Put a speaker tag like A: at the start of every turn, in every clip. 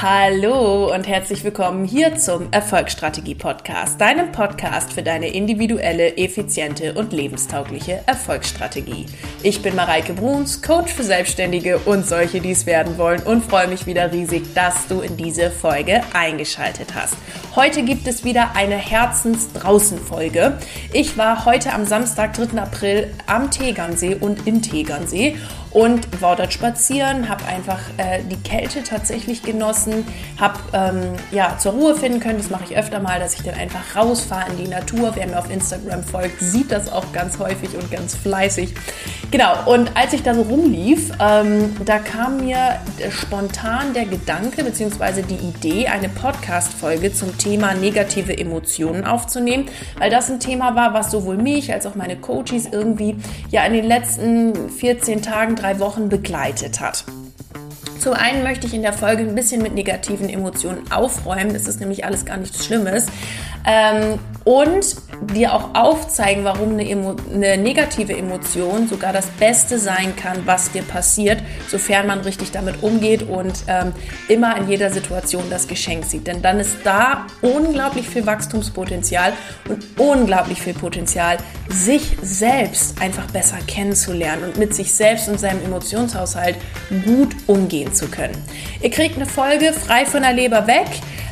A: Hallo und herzlich willkommen hier zum Erfolgsstrategie Podcast, deinem Podcast für deine individuelle, effiziente und lebenstaugliche Erfolgsstrategie. Ich bin Mareike Bruns, Coach für Selbstständige und solche, die es werden wollen und freue mich wieder riesig, dass du in diese Folge eingeschaltet hast. Heute gibt es wieder eine Herzens-Draußen-Folge. Ich war heute am Samstag, 3. April am Tegernsee und in Tegernsee und war dort spazieren, habe einfach äh, die Kälte tatsächlich genossen, habe ähm, ja, zur Ruhe finden können. Das mache ich öfter mal, dass ich dann einfach rausfahre in die Natur. Wer mir auf Instagram folgt, sieht das auch ganz häufig und ganz fleißig. Genau, und als ich da so rumlief, ähm, da kam mir spontan der Gedanke bzw. die Idee, eine Podcast-Folge zum Thema negative Emotionen aufzunehmen, weil das ein Thema war, was sowohl mich als auch meine Coaches irgendwie ja in den letzten 14 Tagen, drei Wochen begleitet hat. Zum einen möchte ich in der Folge ein bisschen mit negativen Emotionen aufräumen. Das ist nämlich alles gar nichts Schlimmes. Ähm, und dir auch aufzeigen, warum eine, Emo eine negative Emotion sogar das Beste sein kann, was dir passiert, sofern man richtig damit umgeht und ähm, immer in jeder Situation das Geschenk sieht. Denn dann ist da unglaublich viel Wachstumspotenzial und unglaublich viel Potenzial, sich selbst einfach besser kennenzulernen und mit sich selbst und seinem Emotionshaushalt gut umgehen zu können. Ihr kriegt eine Folge frei von der Leber weg.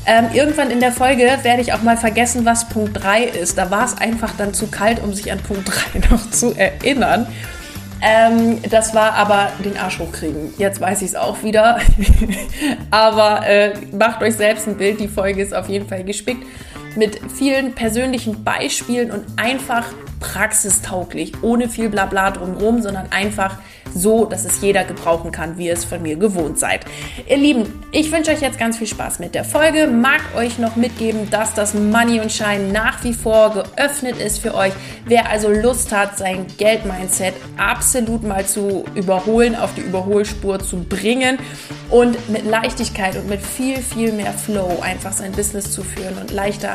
A: Ähm, irgendwann in der Folge werde ich auch mal vergessen, was Punkt 3 ist. Da war es einfach dann zu kalt, um sich an Punkt 3 noch zu erinnern. Ähm, das war aber den Arsch hochkriegen. Jetzt weiß ich es auch wieder. aber äh, macht euch selbst ein Bild. Die Folge ist auf jeden Fall gespickt mit vielen persönlichen Beispielen und einfach praxistauglich, ohne viel Blabla drumherum, sondern einfach so, dass es jeder gebrauchen kann, wie ihr es von mir gewohnt seid. Ihr Lieben, ich wünsche euch jetzt ganz viel Spaß mit der Folge. Mag euch noch mitgeben, dass das Money und Shine nach wie vor geöffnet ist für euch. Wer also Lust hat, sein Geldmindset absolut mal zu überholen, auf die Überholspur zu bringen und mit Leichtigkeit und mit viel, viel mehr Flow einfach sein Business zu führen und leichter,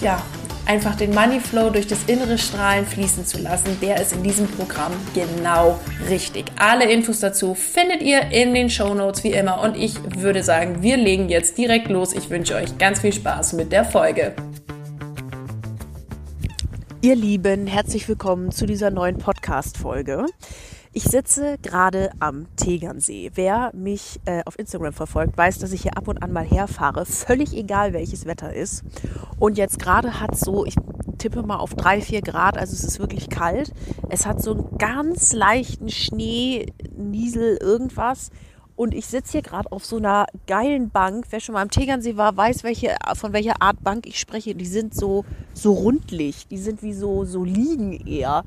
A: ja, einfach den Money Flow durch das innere Strahlen fließen zu lassen, der ist in diesem Programm genau richtig. Alle Infos dazu findet ihr in den Show Notes wie immer und ich würde sagen, wir legen jetzt direkt los. Ich wünsche euch ganz viel Spaß mit der Folge. Ihr Lieben, herzlich willkommen zu dieser neuen Podcast-Folge. Ich sitze gerade am Tegernsee. Wer mich äh, auf Instagram verfolgt, weiß, dass ich hier ab und an mal herfahre, völlig egal welches Wetter ist. Und jetzt gerade hat so, ich tippe mal auf drei, vier Grad, also es ist wirklich kalt. Es hat so einen ganz leichten Schnee, Niesel, irgendwas. Und ich sitze hier gerade auf so einer geilen Bank. Wer schon mal am Tegernsee war, weiß, welche, von welcher Art Bank ich spreche. Die sind so, so rundlich. Die sind wie so, so liegen eher.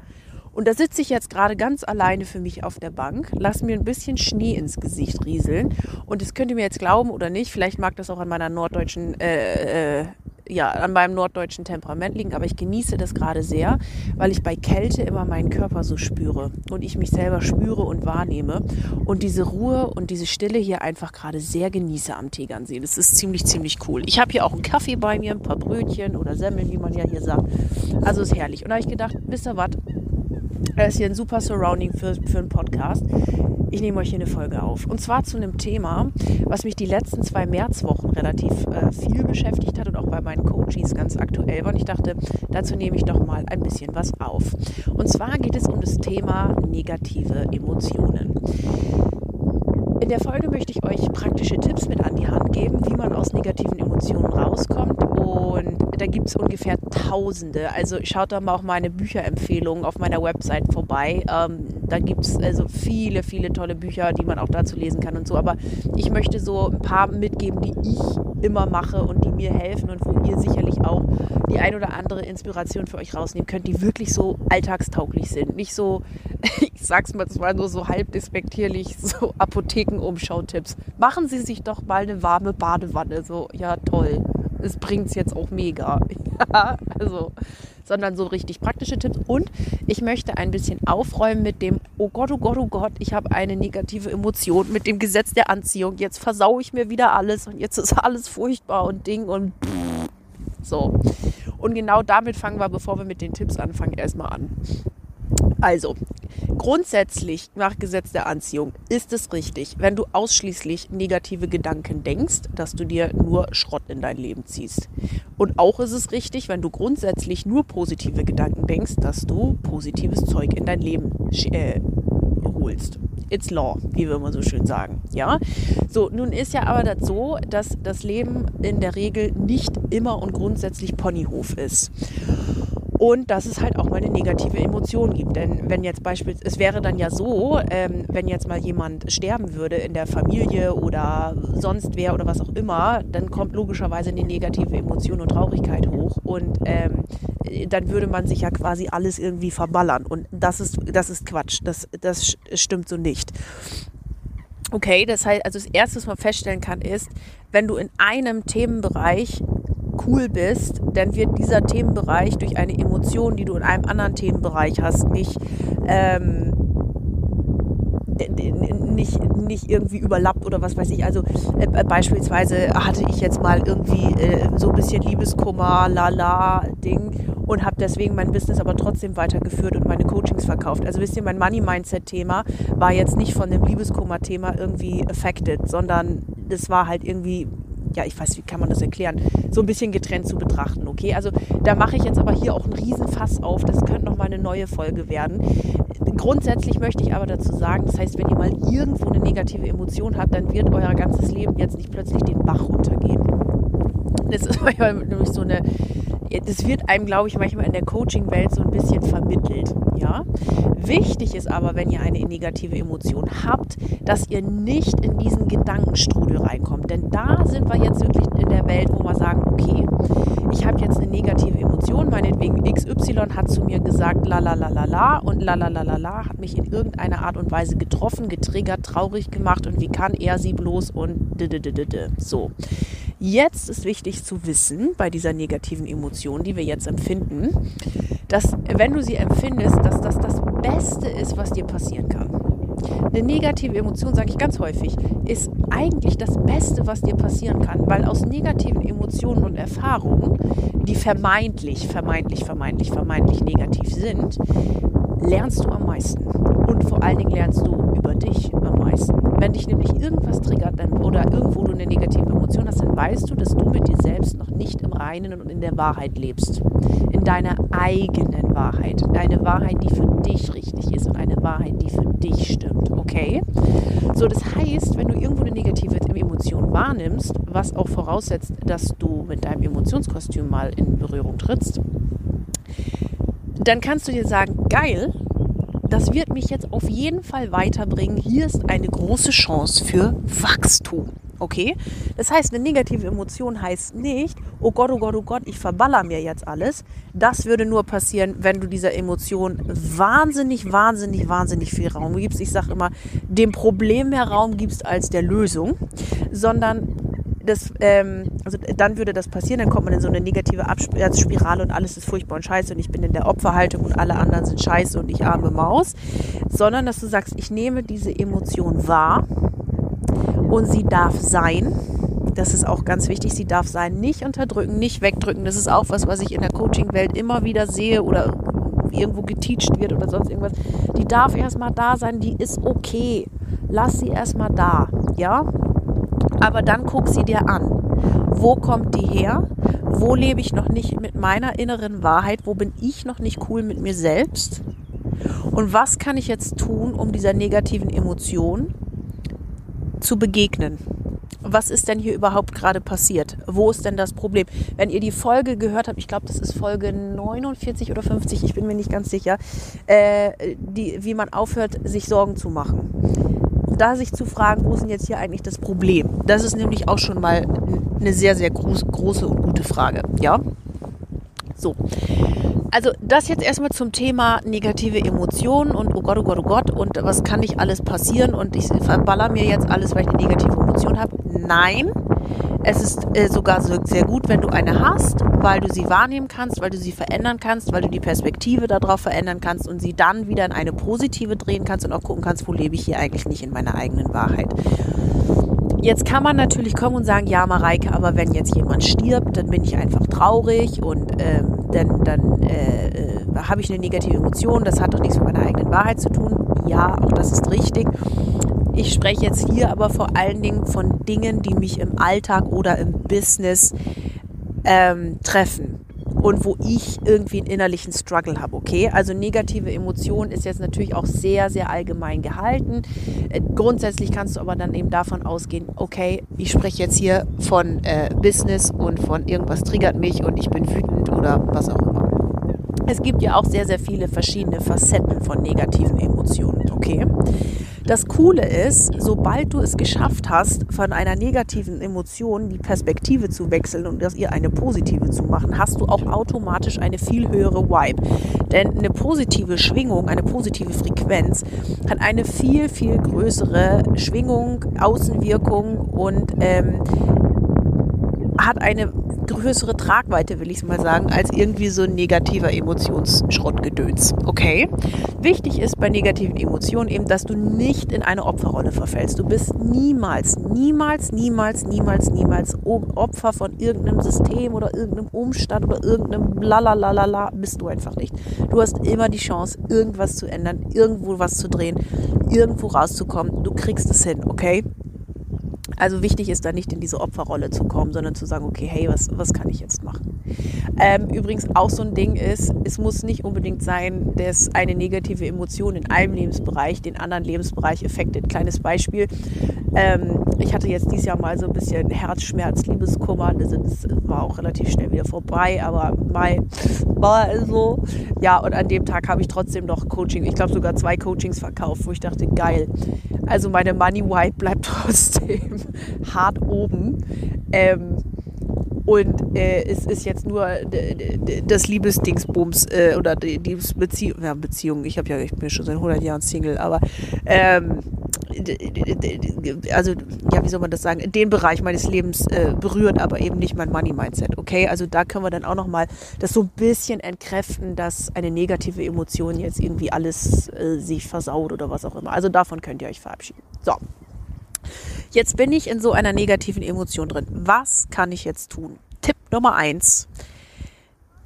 A: Und da sitze ich jetzt gerade ganz alleine für mich auf der Bank, lasse mir ein bisschen Schnee ins Gesicht rieseln. Und das könnt ihr mir jetzt glauben oder nicht. Vielleicht mag das auch an meiner norddeutschen, äh, äh, ja, an meinem norddeutschen Temperament liegen, aber ich genieße das gerade sehr, weil ich bei Kälte immer meinen Körper so spüre und ich mich selber spüre und wahrnehme und diese Ruhe und diese Stille hier einfach gerade sehr genieße am Tegernsee. Das ist ziemlich, ziemlich cool. Ich habe hier auch einen Kaffee bei mir, ein paar Brötchen oder Semmeln, wie man ja hier sagt. Also ist herrlich. Und da habe ich gedacht, wisst ihr was? Das ist hier ein super Surrounding für, für einen Podcast. Ich nehme euch hier eine Folge auf. Und zwar zu einem Thema, was mich die letzten zwei Märzwochen relativ äh, viel beschäftigt hat und auch bei meinen Coaches ganz aktuell war. Und ich dachte, dazu nehme ich doch mal ein bisschen was auf. Und zwar geht es um das Thema negative Emotionen. In der Folge möchte ich euch praktische Tipps mit an die Hand geben, wie man aus negativen Emotionen rauskommt. Und da gibt es ungefähr Tausende. Also schaut da mal auch meine Bücherempfehlungen auf meiner Website vorbei. Ähm, da gibt es also viele, viele tolle Bücher, die man auch dazu lesen kann und so. Aber ich möchte so ein paar mitgeben, die ich immer mache und die mir helfen und wo ihr sicherlich auch die ein oder andere Inspiration für euch rausnehmen könnt, die wirklich so alltagstauglich sind. Nicht so, ich sag's mal zwar nur so halb despektierlich, so Apothekenumschautipps. Machen Sie sich doch mal eine warme Badewanne. So, ja toll. Es bringt's jetzt auch mega. also, sondern so richtig praktische Tipps. Und ich möchte ein bisschen aufräumen mit dem, oh Gott, oh Gott, oh Gott, ich habe eine negative Emotion mit dem Gesetz der Anziehung. Jetzt versau ich mir wieder alles und jetzt ist alles furchtbar und Ding und so. Und genau damit fangen wir, bevor wir mit den Tipps anfangen, erstmal an. Also, Grundsätzlich nach Gesetz der Anziehung ist es richtig, wenn du ausschließlich negative Gedanken denkst, dass du dir nur Schrott in dein Leben ziehst. Und auch ist es richtig, wenn du grundsätzlich nur positive Gedanken denkst, dass du positives Zeug in dein Leben äh, holst. It's law, wie wir immer so schön sagen. Ja, so nun ist ja aber das so, dass das Leben in der Regel nicht immer und grundsätzlich Ponyhof ist und dass es halt auch mal eine negative Emotion gibt. Denn wenn jetzt beispielsweise, es wäre dann ja so, ähm, wenn jetzt mal jemand sterben würde in der Familie oder sonst wer oder was auch immer, dann kommt logischerweise eine negative Emotion und Traurigkeit hoch und ähm, dann würde man sich ja quasi alles irgendwie verballern und das ist, das ist Quatsch, das, das stimmt so nicht. Okay, das heißt, also das Erste, was man feststellen kann, ist, wenn du in einem Themenbereich cool bist, dann wird dieser Themenbereich durch eine Emotion, die du in einem anderen Themenbereich hast, nicht, ähm, nicht, nicht irgendwie überlappt oder was weiß ich. Also äh, beispielsweise hatte ich jetzt mal irgendwie äh, so ein bisschen Liebeskummer, lala Ding und habe deswegen mein Business aber trotzdem weitergeführt und meine Coachings verkauft. Also wisst ihr, mein Money Mindset Thema war jetzt nicht von dem Liebeskummer Thema irgendwie affected, sondern das war halt irgendwie ja, ich weiß, wie kann man das erklären, so ein bisschen getrennt zu betrachten, okay? Also da mache ich jetzt aber hier auch einen Riesenfass auf, das könnte nochmal eine neue Folge werden. Grundsätzlich möchte ich aber dazu sagen, das heißt, wenn ihr mal irgendwo eine negative Emotion habt, dann wird euer ganzes Leben jetzt nicht plötzlich den Bach runtergehen. Das ist nämlich so eine das wird einem, glaube ich, manchmal in der Coaching-Welt so ein bisschen vermittelt. Ja? Wichtig ist aber, wenn ihr eine negative Emotion habt, dass ihr nicht in diesen Gedankenstrudel reinkommt. Denn da sind wir jetzt wirklich in der Welt, wo wir sagen, okay, ich habe jetzt eine negative Emotion, meinetwegen XY hat zu mir gesagt, la la la la la und la la la la la hat mich in irgendeiner Art und Weise getroffen, getriggert, traurig gemacht und wie kann er sie bloß und d -d -d -d so. Jetzt ist wichtig zu wissen, bei dieser negativen Emotion, die wir jetzt empfinden, dass wenn du sie empfindest, dass das das Beste ist, was dir passieren kann. Eine negative Emotion, sage ich ganz häufig, ist eigentlich das Beste, was dir passieren kann, weil aus negativen Emotionen und Erfahrungen, die vermeintlich, vermeintlich, vermeintlich, vermeintlich negativ sind, lernst du am meisten. Und vor allen Dingen lernst du über dich am meisten. Wenn dich nämlich irgendwas triggert dann, oder irgendwo du eine negative Emotion hast, dann weißt du, dass du mit dir selbst noch nicht im Reinen und in der Wahrheit lebst. In deiner eigenen Wahrheit. Eine Wahrheit, die für dich richtig ist und eine Wahrheit, die für dich stimmt. Okay? So, das heißt, wenn du irgendwo eine negative Emotion wahrnimmst, was auch voraussetzt, dass du mit deinem Emotionskostüm mal in Berührung trittst, dann kannst du dir sagen, geil, das wird mich jetzt auf jeden Fall weiterbringen. Hier ist eine große Chance für Wachstum. Okay? Das heißt, eine negative Emotion heißt nicht, oh Gott, oh Gott, oh Gott, ich verballer mir jetzt alles. Das würde nur passieren, wenn du dieser Emotion wahnsinnig, wahnsinnig, wahnsinnig viel Raum gibst. Ich sage immer, dem Problem mehr Raum gibst als der Lösung, sondern das, ähm, also dann würde das passieren, dann kommt man in so eine negative Abspirale und alles ist furchtbar und scheiße und ich bin in der Opferhaltung und alle anderen sind scheiße und ich arme Maus, sondern dass du sagst, ich nehme diese Emotion wahr und sie darf sein. Das ist auch ganz wichtig. Sie darf sein, nicht unterdrücken, nicht wegdrücken. Das ist auch was, was ich in der Coaching-Welt immer wieder sehe oder irgendwo geteacht wird oder sonst irgendwas. Die darf erstmal da sein, die ist okay. Lass sie erstmal da, ja? Aber dann guck sie dir an. Wo kommt die her? Wo lebe ich noch nicht mit meiner inneren Wahrheit? Wo bin ich noch nicht cool mit mir selbst? Und was kann ich jetzt tun, um dieser negativen Emotion zu begegnen? Was ist denn hier überhaupt gerade passiert? Wo ist denn das Problem? Wenn ihr die Folge gehört habt, ich glaube, das ist Folge 49 oder 50, ich bin mir nicht ganz sicher, äh, die, wie man aufhört, sich Sorgen zu machen da sich zu fragen, wo ist denn jetzt hier eigentlich das Problem? Das ist nämlich auch schon mal eine sehr, sehr groß, große und gute Frage. Ja? So. Also das jetzt erstmal zum Thema negative Emotionen und oh Gott, oh Gott, oh Gott und was kann nicht alles passieren und ich verballer mir jetzt alles, weil ich eine negative Emotion habe. Nein, es ist äh, sogar sehr gut, wenn du eine hast, weil du sie wahrnehmen kannst, weil du sie verändern kannst, weil du die Perspektive darauf verändern kannst und sie dann wieder in eine positive drehen kannst und auch gucken kannst, wo lebe ich hier eigentlich nicht in meiner eigenen Wahrheit. Jetzt kann man natürlich kommen und sagen, ja, Mareike, aber wenn jetzt jemand stirbt, dann bin ich einfach traurig und ähm, dann, dann äh, äh habe ich eine negative Emotion, das hat doch nichts mit meiner eigenen Wahrheit zu tun. Ja, auch das ist richtig. Ich spreche jetzt hier aber vor allen Dingen von Dingen, die mich im Alltag oder im Business ähm, treffen und wo ich irgendwie einen innerlichen Struggle habe, okay? Also negative Emotionen ist jetzt natürlich auch sehr, sehr allgemein gehalten. Äh, grundsätzlich kannst du aber dann eben davon ausgehen, okay, ich spreche jetzt hier von äh, Business und von irgendwas triggert mich und ich bin wütend oder was auch immer. Es gibt ja auch sehr, sehr viele verschiedene Facetten von negativen Emotionen, okay? Das Coole ist, sobald du es geschafft hast, von einer negativen Emotion die Perspektive zu wechseln und aus ihr eine positive zu machen, hast du auch automatisch eine viel höhere Vibe. Denn eine positive Schwingung, eine positive Frequenz hat eine viel, viel größere Schwingung, Außenwirkung und ähm, hat eine größere Tragweite, will ich es mal sagen, als irgendwie so ein negativer Emotionsschrottgedöns. Okay? Wichtig ist bei negativen Emotionen eben, dass du nicht in eine Opferrolle verfällst. Du bist niemals, niemals, niemals, niemals, niemals Opfer von irgendeinem System oder irgendeinem Umstand oder irgendeinem Lalalala. Bist du einfach nicht. Du hast immer die Chance, irgendwas zu ändern, irgendwo was zu drehen, irgendwo rauszukommen. Du kriegst es hin, okay? Also wichtig ist da nicht in diese Opferrolle zu kommen, sondern zu sagen, okay, hey, was, was kann ich jetzt machen? Ähm, übrigens auch so ein Ding ist, es muss nicht unbedingt sein, dass eine negative Emotion in einem Lebensbereich den anderen Lebensbereich affectet. Kleines Beispiel. Ähm, ich hatte jetzt dieses Jahr mal so ein bisschen Herzschmerz, Liebeskummer. Das war auch relativ schnell wieder vorbei, aber mal war so. Ja, und an dem Tag habe ich trotzdem noch Coaching, ich glaube sogar zwei Coachings verkauft, wo ich dachte, geil. Also meine Money White bleibt trotzdem hart oben. Ähm, und äh, es ist jetzt nur das Liebesdingsbums äh, oder die Liebesbeziehung, ja, Beziehung, ich habe ja, ich bin schon seit 100 Jahren Single, aber ähm, also, ja, wie soll man das sagen, den Bereich meines Lebens äh, berührt, aber eben nicht mein Money-Mindset, okay? Also da können wir dann auch nochmal das so ein bisschen entkräften, dass eine negative Emotion jetzt irgendwie alles äh, sich versaut oder was auch immer. Also davon könnt ihr euch verabschieden. So. Jetzt bin ich in so einer negativen Emotion drin. Was kann ich jetzt tun? Tipp Nummer eins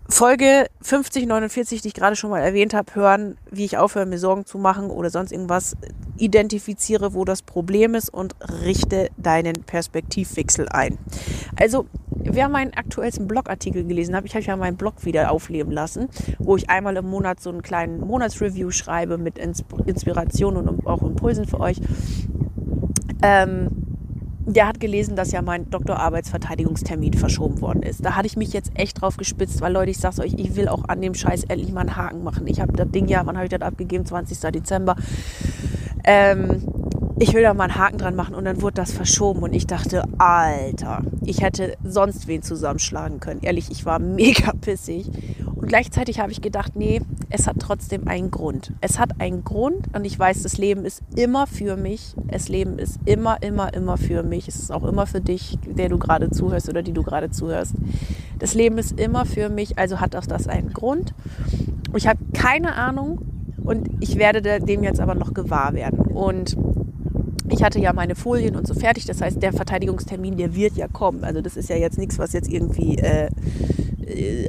A: Folge 5049, die ich gerade schon mal erwähnt habe, hören, wie ich aufhöre, mir Sorgen zu machen oder sonst irgendwas, identifiziere, wo das Problem ist und richte deinen Perspektivwechsel ein. Also, wer meinen aktuellsten Blogartikel gelesen hat, ich habe ja meinen Blog wieder aufleben lassen, wo ich einmal im Monat so einen kleinen Monatsreview schreibe mit Inspiration und auch Impulsen für euch. Ähm, der hat gelesen, dass ja mein Doktorarbeitsverteidigungstermin verschoben worden ist. Da hatte ich mich jetzt echt drauf gespitzt, weil Leute, ich sag's euch, ich will auch an dem Scheiß endlich mal einen Haken machen. Ich habe das Ding ja, wann habe ich das abgegeben? 20. Dezember. Ähm, ich will da mal einen Haken dran machen und dann wurde das verschoben und ich dachte, Alter, ich hätte sonst wen zusammenschlagen können. Ehrlich, ich war mega pissig und gleichzeitig habe ich gedacht, nee, es hat trotzdem einen Grund. Es hat einen Grund und ich weiß, das Leben ist immer für mich. Das Leben ist immer, immer, immer für mich. Es ist auch immer für dich, der du gerade zuhörst oder die du gerade zuhörst. Das Leben ist immer für mich, also hat auch das einen Grund. Ich habe keine Ahnung und ich werde dem jetzt aber noch gewahr werden. Und ich hatte ja meine Folien und so fertig. Das heißt, der Verteidigungstermin, der wird ja kommen. Also das ist ja jetzt nichts, was jetzt irgendwie äh,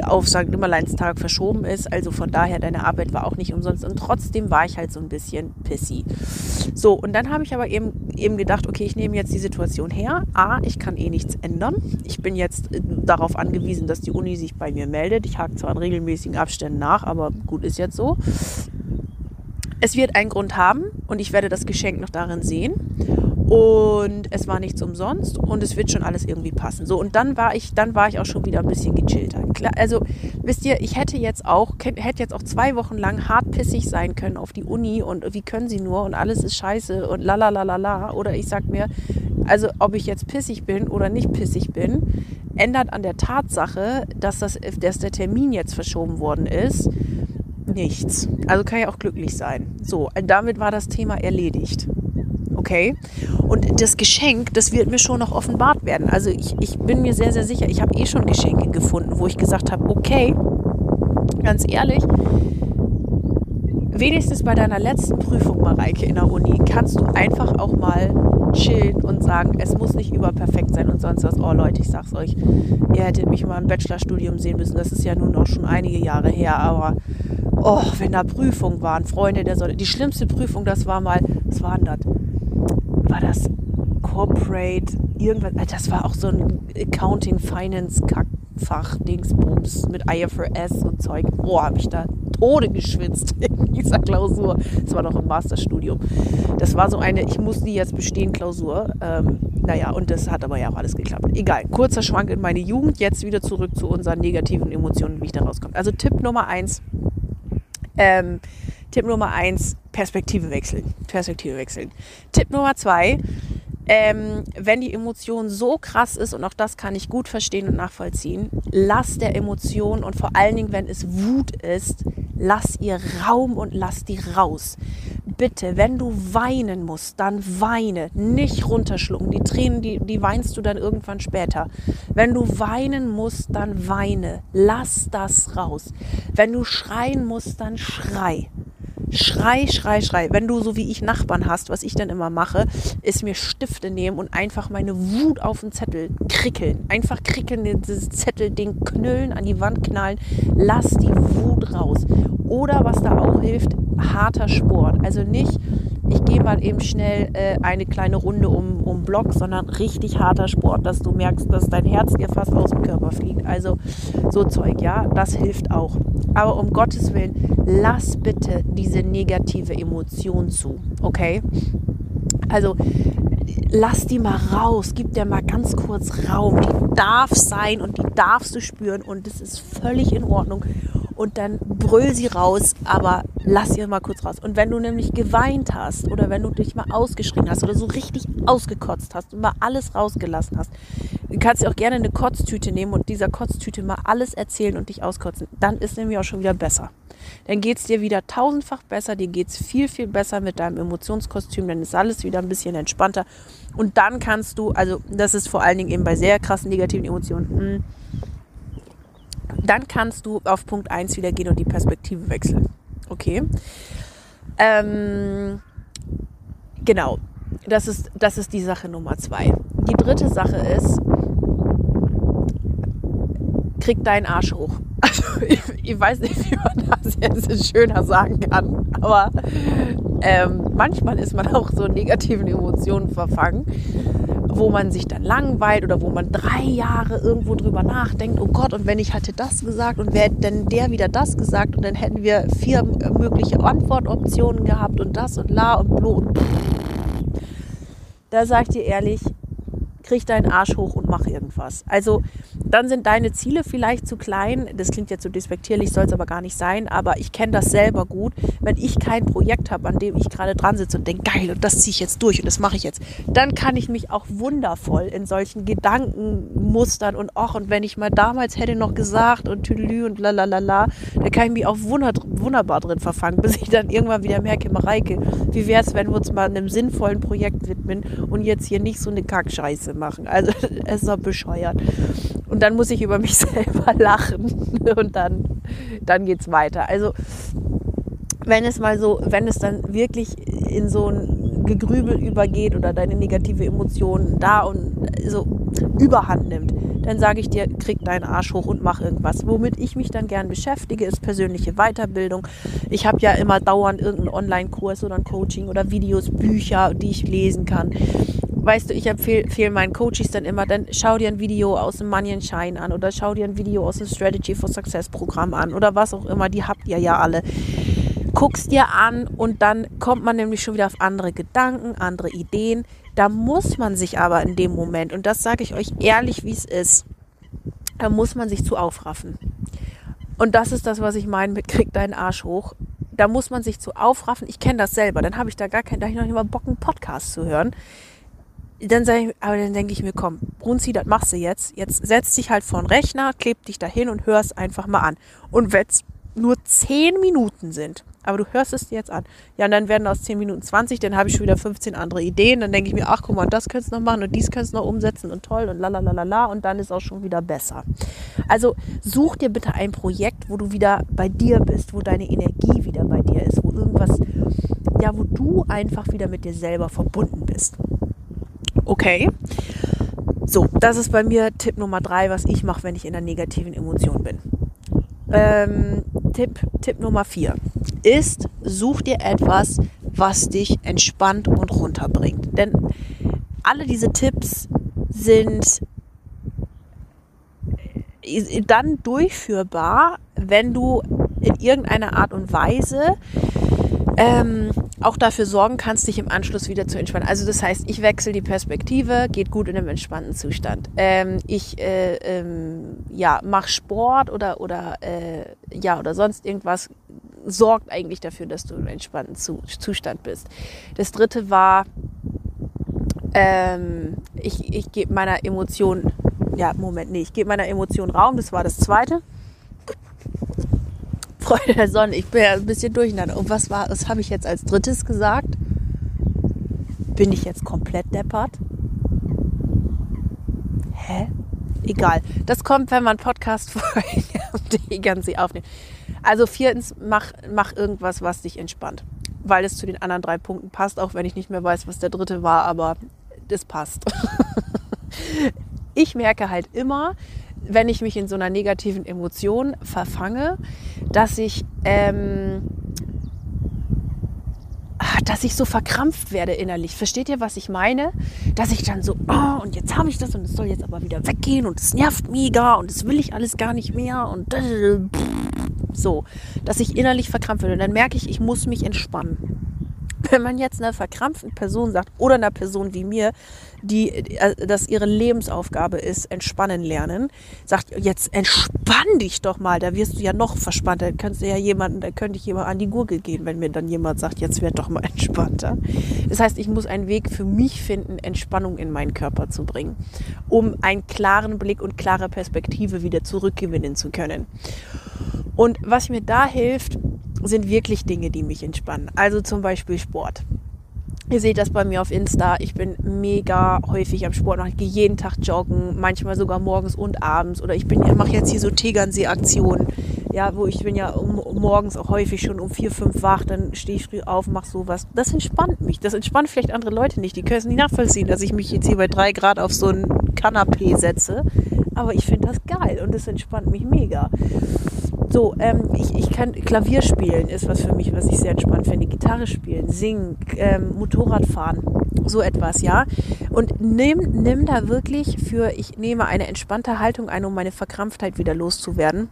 A: auf St. Nimmerleinstag verschoben ist. Also von daher, deine Arbeit war auch nicht umsonst. Und trotzdem war ich halt so ein bisschen pissy. So, und dann habe ich aber eben, eben gedacht, okay, ich nehme jetzt die Situation her. A, ich kann eh nichts ändern. Ich bin jetzt äh, darauf angewiesen, dass die Uni sich bei mir meldet. Ich hake zwar in regelmäßigen Abständen nach, aber gut ist jetzt so. Es wird einen Grund haben und ich werde das Geschenk noch darin sehen und es war nichts umsonst und es wird schon alles irgendwie passen. So und dann war ich, dann war ich auch schon wieder ein bisschen gechillter. Klar, also wisst ihr, ich hätte jetzt auch, hätte jetzt auch zwei Wochen lang hart pissig sein können auf die Uni und wie können sie nur und alles ist scheiße und la la la la la. Oder ich sag mir, also ob ich jetzt pissig bin oder nicht pissig bin, ändert an der Tatsache, dass, das, dass der Termin jetzt verschoben worden ist, nichts. Also kann ich auch glücklich sein. So, damit war das Thema erledigt okay? Und das Geschenk, das wird mir schon noch offenbart werden. Also ich, ich bin mir sehr, sehr sicher, ich habe eh schon Geschenke gefunden, wo ich gesagt habe, okay, ganz ehrlich, wenigstens bei deiner letzten Prüfung, Mareike, in der Uni, kannst du einfach auch mal chillen und sagen, es muss nicht überperfekt sein und sonst was. Oh Leute, ich sag's euch, ihr hättet mich mal im Bachelorstudium sehen müssen. Das ist ja nun auch schon einige Jahre her, aber oh, wenn da Prüfungen waren, Freunde der Sonne. Die schlimmste Prüfung, das war mal, was war denn das? War das Corporate, irgendwas, das war auch so ein Accounting, Finance, Kackfach, Dingsbums mit IFRS und Zeug. Oh, habe ich da Tode geschwitzt in dieser Klausur. Das war noch im Masterstudium. Das war so eine, ich muss die jetzt bestehen, Klausur. Ähm, naja, und das hat aber ja auch alles geklappt. Egal, kurzer Schwank in meine Jugend, jetzt wieder zurück zu unseren negativen Emotionen, wie ich da rauskomme. Also Tipp Nummer eins, ähm, Tipp Nummer eins, Perspektive wechseln. Perspektive wechseln. Tipp Nummer zwei, ähm, wenn die Emotion so krass ist, und auch das kann ich gut verstehen und nachvollziehen, lass der Emotion und vor allen Dingen, wenn es Wut ist, lass ihr Raum und lass die raus. Bitte, wenn du weinen musst, dann weine, nicht runterschlucken. Die Tränen, die, die weinst du dann irgendwann später. Wenn du weinen musst, dann weine. Lass das raus. Wenn du schreien musst, dann schrei. Schrei, schrei, schrei. Wenn du so wie ich Nachbarn hast, was ich dann immer mache, ist mir Stifte nehmen und einfach meine Wut auf den Zettel krickeln. Einfach krickeln, dieses Zettelding knüllen, an die Wand knallen. Lass die Wut raus. Oder was da auch hilft, harter Sport. Also nicht, ich gehe mal eben schnell äh, eine kleine Runde um, um Block, sondern richtig harter Sport, dass du merkst, dass dein Herz dir fast aus dem Körper fliegt. Also so Zeug, ja, das hilft auch. Aber um Gottes Willen, lass bitte diese negative Emotion zu, okay? Also lass die mal raus, gib der mal ganz kurz Raum. Die darf sein und die darfst du spüren und das ist völlig in Ordnung und dann brüll sie raus, aber lass sie mal kurz raus. Und wenn du nämlich geweint hast oder wenn du dich mal ausgeschrien hast oder so richtig ausgekotzt hast und mal alles rausgelassen hast, du kannst dir auch gerne eine Kotztüte nehmen und dieser Kotztüte mal alles erzählen und dich auskotzen. Dann ist nämlich auch schon wieder besser. Dann geht es dir wieder tausendfach besser, dir geht es viel, viel besser mit deinem Emotionskostüm, dann ist alles wieder ein bisschen entspannter. Und dann kannst du, also das ist vor allen Dingen eben bei sehr krassen negativen Emotionen, mh, hm, dann kannst du auf Punkt 1 wieder gehen und die Perspektive wechseln. Okay. Ähm, genau. Das ist, das ist die Sache Nummer zwei. Die dritte Sache ist, krieg deinen Arsch hoch. Also ich, ich weiß nicht, wie man das jetzt schöner sagen kann, aber ähm, manchmal ist man auch so negativen Emotionen verfangen wo man sich dann langweilt oder wo man drei Jahre irgendwo drüber nachdenkt, oh Gott, und wenn ich hatte das gesagt und wer hätte denn der wieder das gesagt und dann hätten wir vier mögliche Antwortoptionen gehabt und das und la und blo und da sag ich dir ehrlich, krieg deinen Arsch hoch und mach irgendwas. Also dann sind deine Ziele vielleicht zu klein. Das klingt jetzt so despektierlich, soll es aber gar nicht sein. Aber ich kenne das selber gut. Wenn ich kein Projekt habe, an dem ich gerade dran sitze und denke, geil, und das ziehe ich jetzt durch und das mache ich jetzt, dann kann ich mich auch wundervoll in solchen Gedankenmustern und ach, und wenn ich mal damals hätte noch gesagt und tüdelü und lalalala, da kann ich mich auch wunderbar drin verfangen, bis ich dann irgendwann wieder merke, Mareike, wie wäre es, wenn wir uns mal einem sinnvollen Projekt widmen und jetzt hier nicht so eine Kackscheiße machen. Also es ist doch bescheuert. Und dann muss ich über mich selber lachen und dann, dann geht es weiter. Also wenn es mal so, wenn es dann wirklich in so ein Gegrübel übergeht oder deine negative Emotion da und so überhand nimmt, dann sage ich dir, krieg deinen Arsch hoch und mach irgendwas. Womit ich mich dann gern beschäftige, ist persönliche Weiterbildung. Ich habe ja immer dauernd irgendeinen Online-Kurs oder ein Coaching oder Videos, Bücher, die ich lesen kann weißt du, ich empfehle meinen Coaches dann immer, dann schau dir ein Video aus dem Money and Shine an oder schau dir ein Video aus dem Strategy for Success Programm an oder was auch immer, die habt ihr ja alle. Guckst dir an und dann kommt man nämlich schon wieder auf andere Gedanken, andere Ideen. Da muss man sich aber in dem Moment, und das sage ich euch ehrlich, wie es ist, da muss man sich zu aufraffen. Und das ist das, was ich meine mit krieg deinen Arsch hoch. Da muss man sich zu aufraffen. Ich kenne das selber. Dann habe ich da gar keinen, da habe ich noch nicht mal Bock, einen Podcast zu hören dann sage ich, aber dann denke ich mir, komm, Brunzi, das machst du jetzt. Jetzt setz dich halt vor den Rechner, kleb dich dahin und hörst einfach mal an. Und wenn es nur zehn Minuten sind, aber du hörst es dir jetzt an. Ja, und dann werden aus zehn Minuten 20, dann habe ich schon wieder 15 andere Ideen. Dann denke ich mir, ach guck mal, das könntest du noch machen und dies könntest du noch umsetzen und toll und lalalala und dann ist auch schon wieder besser. Also such dir bitte ein Projekt, wo du wieder bei dir bist, wo deine Energie wieder bei dir ist, wo irgendwas, ja, wo du einfach wieder mit dir selber verbunden bist. Okay. So, das ist bei mir Tipp Nummer drei, was ich mache, wenn ich in der negativen Emotion bin. Ähm, Tipp, Tipp Nummer vier ist, such dir etwas, was dich entspannt und runterbringt. Denn alle diese Tipps sind dann durchführbar, wenn du in irgendeiner Art und Weise ähm, auch dafür sorgen kannst, dich im Anschluss wieder zu entspannen. Also das heißt, ich wechsle die Perspektive, geht gut in einem entspannten Zustand. Ähm, ich äh, ähm, ja, mache Sport oder, oder, äh, ja, oder sonst irgendwas, sorgt eigentlich dafür, dass du im entspannten zu Zustand bist. Das dritte war, ähm, ich, ich gebe meiner Emotion, ja, Moment, nee, ich gebe meiner Emotion Raum, das war das zweite. Freude der Sonne. Ich bin ja ein bisschen durcheinander. Und was war, was habe ich jetzt als drittes gesagt? Bin ich jetzt komplett deppert? Hä? Egal. Das kommt, wenn man Podcast-Folgen die ganze aufnimmt. Also viertens, mach, mach irgendwas, was dich entspannt. Weil es zu den anderen drei Punkten passt, auch wenn ich nicht mehr weiß, was der dritte war, aber das passt. ich merke halt immer, wenn ich mich in so einer negativen Emotion verfange, dass ich, ähm, ah, dass ich so verkrampft werde innerlich. Versteht ihr, was ich meine? Dass ich dann so, oh, und jetzt habe ich das und es soll jetzt aber wieder weggehen und es nervt mega und das will ich alles gar nicht mehr und so, dass ich innerlich verkrampft werde. Und dann merke ich, ich muss mich entspannen. Wenn man jetzt einer verkrampften Person sagt oder einer Person wie mir, die, äh, dass ihre Lebensaufgabe ist, entspannen lernen, sagt, jetzt entspann dich doch mal, da wirst du ja noch verspannter. Dann kannst du ja jemanden, da könnte ich jemand an die Gurgel gehen, wenn mir dann jemand sagt, jetzt werd doch mal entspannter. Das heißt, ich muss einen Weg für mich finden, Entspannung in meinen Körper zu bringen, um einen klaren Blick und klare Perspektive wieder zurückgewinnen zu können. Und was mir da hilft, sind wirklich Dinge, die mich entspannen. Also zum Beispiel Sport. Ihr seht das bei mir auf Insta. Ich bin mega häufig am Sport. Ich gehe jeden Tag joggen, manchmal sogar morgens und abends. Oder ich bin, mache jetzt hier so Tegernsee-Aktionen, ja, wo ich bin ja um, morgens auch häufig schon um vier, fünf wach. Dann stehe ich früh auf, mache sowas. Das entspannt mich. Das entspannt vielleicht andere Leute nicht. Die können es nicht nachvollziehen, dass ich mich jetzt hier bei drei Grad auf so ein Kanapee setze. Aber ich finde das geil und das entspannt mich mega. So, ähm, ich, ich kann Klavier spielen, ist was für mich, was ich sehr entspannt finde. Gitarre spielen, singen, ähm, Motorrad fahren, so etwas, ja. Und nimm, nimm da wirklich für, ich nehme eine entspannte Haltung ein, um meine Verkrampftheit wieder loszuwerden.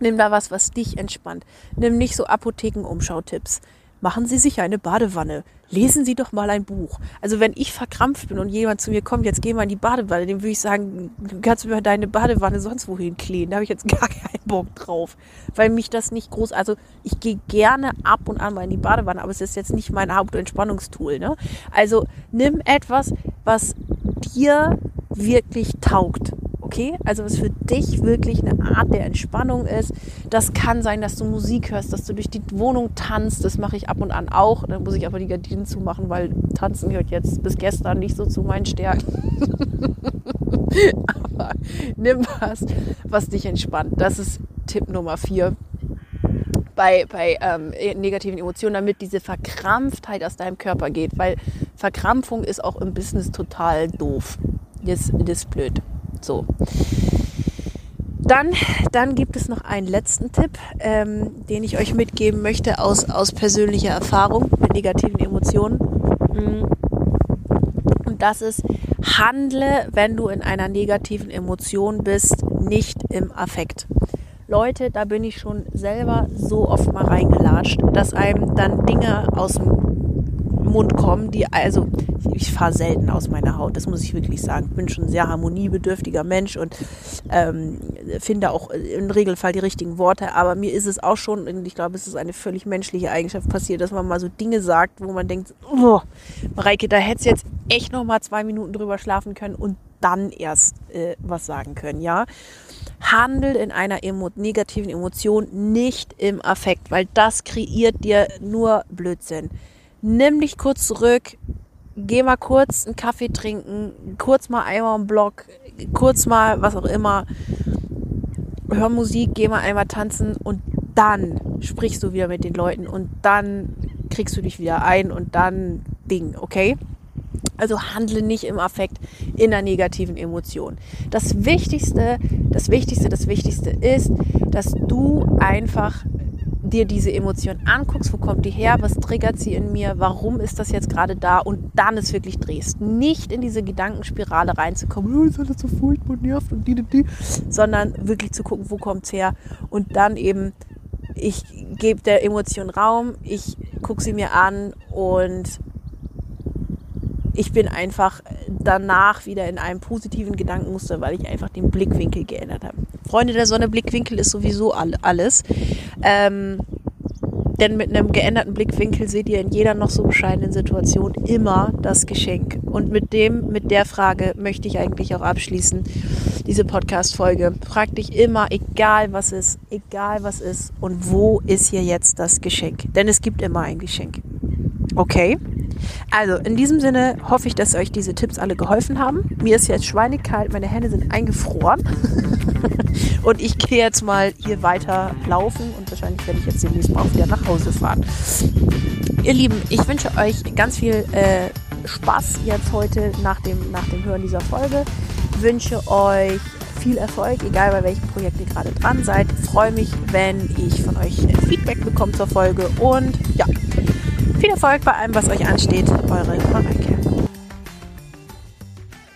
A: Nimm da was, was dich entspannt. Nimm nicht so Apotheken-Umschautipps machen Sie sich eine Badewanne. Lesen Sie doch mal ein Buch. Also wenn ich verkrampft bin und jemand zu mir kommt, jetzt geh mal in die Badewanne, dem würde ich sagen, du kannst mir deine Badewanne sonst wohin kleben. Da habe ich jetzt gar keinen Bock drauf. Weil mich das nicht groß, also ich gehe gerne ab und an mal in die Badewanne, aber es ist jetzt nicht mein Hauptentspannungstool. Ne? Also nimm etwas, was dir wirklich taugt okay? Also was für dich wirklich eine Art der Entspannung ist. Das kann sein, dass du Musik hörst, dass du durch die Wohnung tanzt. Das mache ich ab und an auch. Dann muss ich aber die Gardinen zumachen, weil tanzen gehört jetzt bis gestern nicht so zu meinen Stärken. aber nimm was, was dich entspannt. Das ist Tipp Nummer vier bei, bei ähm, negativen Emotionen, damit diese Verkrampftheit aus deinem Körper geht, weil Verkrampfung ist auch im Business total doof. Das, das ist blöd. So. Dann, dann gibt es noch einen letzten Tipp, ähm, den ich euch mitgeben möchte aus, aus persönlicher Erfahrung mit negativen Emotionen. Und das ist, handle, wenn du in einer negativen Emotion bist, nicht im Affekt. Leute, da bin ich schon selber so oft mal reingelatscht, dass einem dann Dinge aus dem Mund kommen, die, also ich fahre selten aus meiner Haut, das muss ich wirklich sagen. Ich bin schon ein sehr harmoniebedürftiger Mensch und ähm, finde auch im Regelfall die richtigen Worte, aber mir ist es auch schon, und ich glaube, es ist eine völlig menschliche Eigenschaft passiert, dass man mal so Dinge sagt, wo man denkt, oh, Mareike, da hättest jetzt echt noch mal zwei Minuten drüber schlafen können und dann erst äh, was sagen können, ja. Handel in einer emo negativen Emotion, nicht im Affekt, weil das kreiert dir nur Blödsinn nimm dich kurz zurück, geh mal kurz einen Kaffee trinken, kurz mal einmal im Block, kurz mal was auch immer, hör Musik, geh mal einmal tanzen und dann sprichst du wieder mit den Leuten und dann kriegst du dich wieder ein und dann Ding, okay? Also handle nicht im Affekt in der negativen Emotion. Das Wichtigste, das Wichtigste, das Wichtigste ist, dass du einfach dir diese Emotion anguckst, wo kommt die her, was triggert sie in mir, warum ist das jetzt gerade da und dann es wirklich drehst. Nicht in diese Gedankenspirale reinzukommen, oh, ist alles so furchtbar nervt und die, die, die, sondern wirklich zu gucken, wo kommt es her und dann eben, ich gebe der Emotion Raum, ich gucke sie mir an und ich bin einfach danach wieder in einem positiven Gedankenmuster, weil ich einfach den Blickwinkel geändert habe. Freunde der Sonne, Blickwinkel ist sowieso alles. Ähm, denn mit einem geänderten Blickwinkel seht ihr in jeder noch so bescheidenen Situation immer das Geschenk. Und mit dem, mit der Frage möchte ich eigentlich auch abschließen, diese Podcast-Folge. Frag dich immer, egal was ist, egal was ist und wo ist hier jetzt das Geschenk? Denn es gibt immer ein Geschenk. Okay? Also, in diesem Sinne hoffe ich, dass euch diese Tipps alle geholfen haben. Mir ist jetzt schweinekalt, meine Hände sind eingefroren. und ich gehe jetzt mal hier weiter laufen und wahrscheinlich werde ich jetzt demnächst mal auch wieder nach Hause fahren. Ihr Lieben, ich wünsche euch ganz viel äh, Spaß jetzt heute nach dem, nach dem Hören dieser Folge. Wünsche euch viel Erfolg, egal bei welchem Projekt ihr gerade dran seid. Freue mich, wenn ich von euch Feedback bekomme zur Folge und ja, viel Erfolg bei allem, was euch ansteht. Eure Mareike.